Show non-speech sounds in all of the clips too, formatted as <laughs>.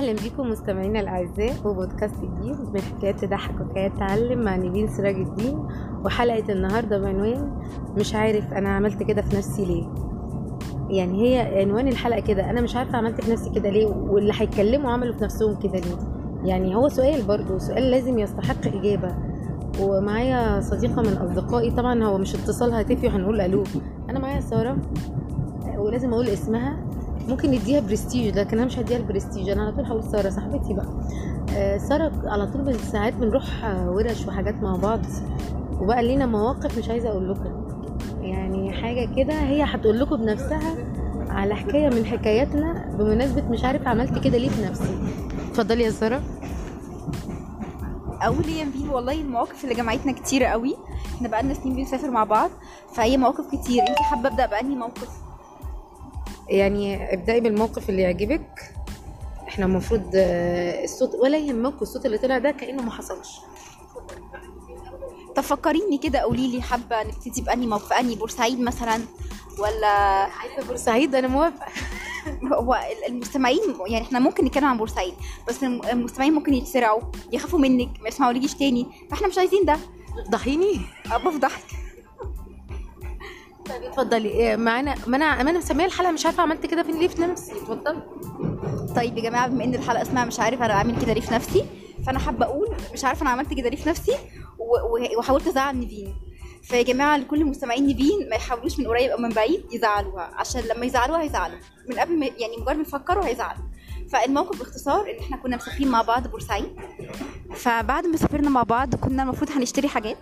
أهلا بيكم مستمعينا الأعزاء وبودكاست جديد من حكايات تضحك وحكايات تعلم مع نيفين سراج الدين وحلقة النهارده بعنوان مش عارف أنا عملت كده في نفسي ليه. يعني هي عنوان الحلقة كده أنا مش عارفة عملت في نفسي كده ليه واللي هيتكلموا عملوا في نفسهم كده ليه. يعني هو سؤال برضو سؤال لازم يستحق إجابة. ومعايا صديقة من أصدقائي طبعا هو مش اتصال هاتفي وهنقول ألو. أنا معايا سارة ولازم أقول اسمها. ممكن نديها برستيج لكن أنا مش هديها البرستيج. أنا على طول هقول سارة صاحبتي بقى. آه، سارة على طول ساعات بنروح آه، ورش وحاجات مع بعض. وبقى لينا مواقف مش عايزة أقول لكم. يعني حاجة كده هي هتقول لكم بنفسها على حكاية من حكاياتنا بمناسبة مش عارف عملت كده ليه في نفسي. اتفضلي يا سارة. أول يا نبيل والله المواقف اللي جمعتنا كتير قوي. إحنا بقالنا سنين بنسافر مع بعض فهي مواقف كتير. انت حابة أبدأ بأنهي موقف؟ يعني ابدأي بالموقف اللي يعجبك. إحنا المفروض آه، الصوت ولا يهمك الصوت اللي طلع ده كأنه ما حصلش. طب فكريني كده قولي لي حابة نبتدي بأنهي موقف انهي بورسعيد مثلا؟ ولا عايزة بورسعيد أنا موافقة. <laughs> هو المستمعين يعني إحنا ممكن نتكلم عن بورسعيد بس الم- المستمعين ممكن يتسرعوا يخافوا منك ما يسمعوليش تاني فاحنا مش عايزين ده. تفضحيني أه، بفضحك طيب اتفضلي. إيه، معانا ما أنا أنا مسمية الحلقة مش عارفة عملت كده فين ليه في نفسي. اتفضلي طيب يا جماعة بما إن الحلقة اسمها مش عارف أنا أعمل كده ليه في نفسي. فأنا حابة أقول مش عارفة أنا عملت كده ليه في نفسي وحاولت أزعل نيفين. فيا جماعة لكل مستمعين نيفين ما يحاولوش من قريب أو من بعيد يزعلوها. عشان لما يزعلوها هيزعلوا. من قبل ما يعني مجرد ما يفكروا هيزعلوا. فالموقف باختصار إن إحنا كنا مسافرين مع بعض بورسعيد. فبعد ما سافرنا مع بعض كنا المفروض هنشتري حاجات.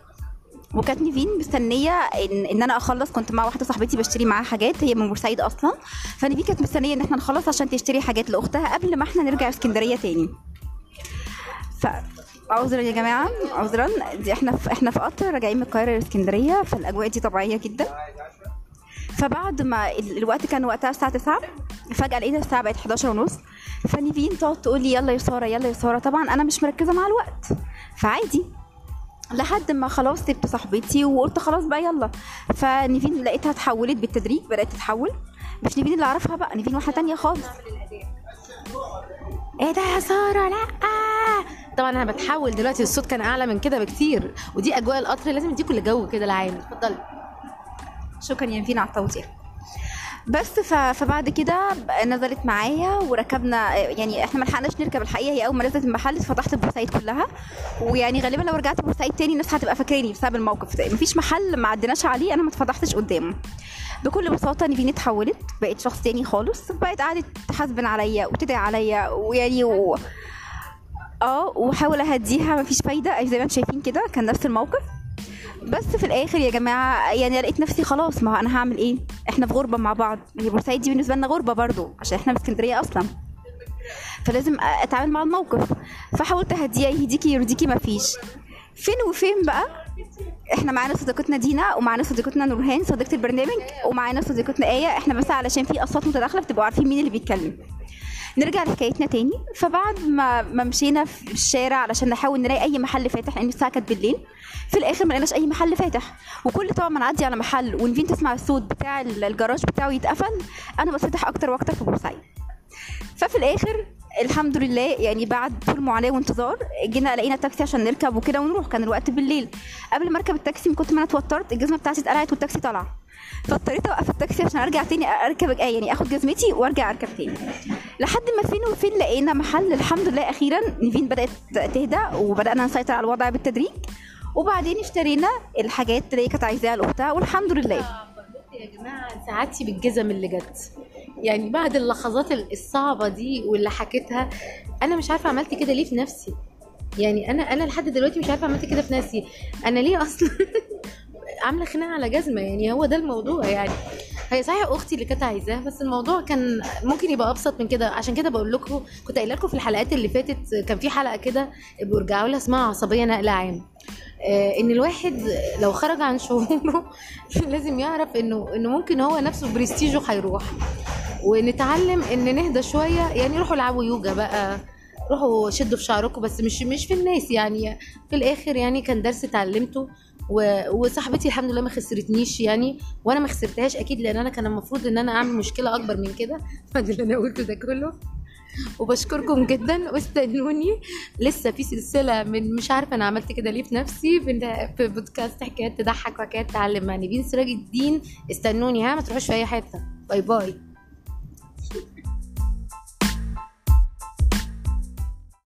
وكانت نيفين مستنية ان, إن أنا أخلص. كنت مع واحدة صاحبتي بشتري معاها حاجات هي من بورسعيد أصلا. فنيفين كانت مستنية إن إحنا نخلص عشان تشتري حاجات لأختها قبل ما إحنا نرجع اسكندرية تاني. ف عذرا يا جماعة عذرا. دي إحنا في إحنا في قطر راجعين من القاهرة لإسكندرية فالأجواء دي طبيعية جدا. فبعد ما ال- الوقت كان وقتها الساعة 9 فجأة لقينا الساعة بقت 11 ونص. فنيفين تقعد تقول لي يلا يا سارة يلا يا سارة. طبعا أنا مش مركزة مع الوقت. فعادي. لحد ما خلاص سبت صاحبتي وقلت خلاص بقى يلا. فنيفين لقيتها اتحولت بالتدريج بدأت تتحول. مش نيفين اللي اعرفها بقى نيفين واحدة تانية خالص. إيه ده يا سارة؟ لأ. طبعا أنا بتحول دلوقتي الصوت كان أعلى من كده بكتير. ودي أجواء القطر لازم يديكوا الجو كده العام اتفضلي. شكرا يا نيفين على التوضيح. بس. فبعد كده نزلت معايا وركبنا يعني إحنا ما لحقناش نركب الحقيقة هي أول ما نزلت المحل فتحت بورسعيد كلها ويعني غالبا لو رجعت بورسعيد تاني الناس هتبقى فاكراني بسبب الموقف ده مفيش محل ما عديناش عليه أنا ما اتفضحتش قدامه بكل بساطة نيفين اتحولت بقت شخص تاني خالص بقت قعدت تحاسبن عليا وتدعي عليا ويعني و... آه وحاول أهديها مفيش فايدة زي ما أنتم شايفين كده كان نفس الموقف بس في الآخر يا جماعة يعني لقيت نفسي خلاص ما أنا هعمل إيه؟ إحنا في غربة مع بعض. هي بورسعيد دي بالنسبة لنا غربة برضو عشان إحنا من اسكندرية أصلا. فلازم أتعامل مع الموقف. فحاولت أهديها يهديكي يرضيكي ما فيش. فين وفين بقى؟ إحنا معانا صديقتنا دينا ومعانا صديقتنا نورهان صديقة البرنامج ومعانا صديقتنا آية. إحنا بس علشان في أصوات متداخلة بتبقوا عارفين مين اللي بيتكلم. نرجع لحكايتنا تاني. فبعد ما ما مشينا في الشارع علشان نحاول نلاقي أي محل فاتح لأن الساعة كانت بالليل. في الآخر ما لقيناش أي محل فاتح. وكل طبعا ما نعدي على محل ونفين تسمع الصوت بتاع الجراج بتاعه يتقفل أنا بتفتح أكتر وأكتر في بورسعيد ففي الآخر الحمد لله يعني بعد طول معاناة وانتظار جينا لقينا تاكسي عشان نركب وكده ونروح. كان الوقت بالليل. قبل ما أركب التاكسي من كنت ما أنا اتوترت الجزمة بتاعتي اتقلعت والتاكسي طلع فاضطريت أوقف التاكسي عشان أرجع تاني أركب يعني آخد جزمتي وأرجع أركب تاني. لحد ما فين وفين لقينا محل. الحمد لله أخيرا نيفين بدأت تهدى وبدأنا نسيطر على الوضع بالتدريج. وبعدين اشترينا الحاجات اللي هي كانت عايزاها لاختها والحمد لله. يا جماعة سعادتي بالجزم اللي جت. يعني بعد اللحظات الصعبة دي واللي حكيتها أنا مش عارفة عملت كده ليه في نفسي. يعني أنا أنا لحد دلوقتي مش عارفة عملت كده في نفسي. أنا ليه أصلا <laughs> عاملة خناقة على جزمة؟ يعني هو ده الموضوع يعني. هي صحيح أختي اللي كانت عايزاها بس الموضوع كان ممكن يبقى أبسط من كده. عشان كده بقول لكم كنت قايلة لكم في الحلقات اللي فاتت كان في حلقة كده بيرجعوا لها اسمها عصبية نقل عام. آه، إن الواحد لو خرج عن شعوره <laughs> لازم يعرف إنه إنه ممكن هو نفسه برستيجه هيروح. ونتعلم إن نهدى شوية يعني روحوا العبوا يوجا بقى روحوا شدوا في شعركم بس مش مش في الناس يعني. في الآخر يعني كان درس اتعلمته. وصاحبتي الحمد لله ما خسرتنيش يعني وأنا ما خسرتهاش أكيد لأن أنا كان المفروض إن أنا أعمل مشكلة أكبر من كده. <laughs> بعد اللي أنا قلته ده كله. وبشكركم جدا. واستنوني. لسه في سلسلة من مش عارفة أنا عملت كده ليه في نفسي في بودكاست حكايات تضحك وحكايات تعلم. مع نبيل سراج الدين استنوني ها ما تروحوش في أي حتة. باي باي.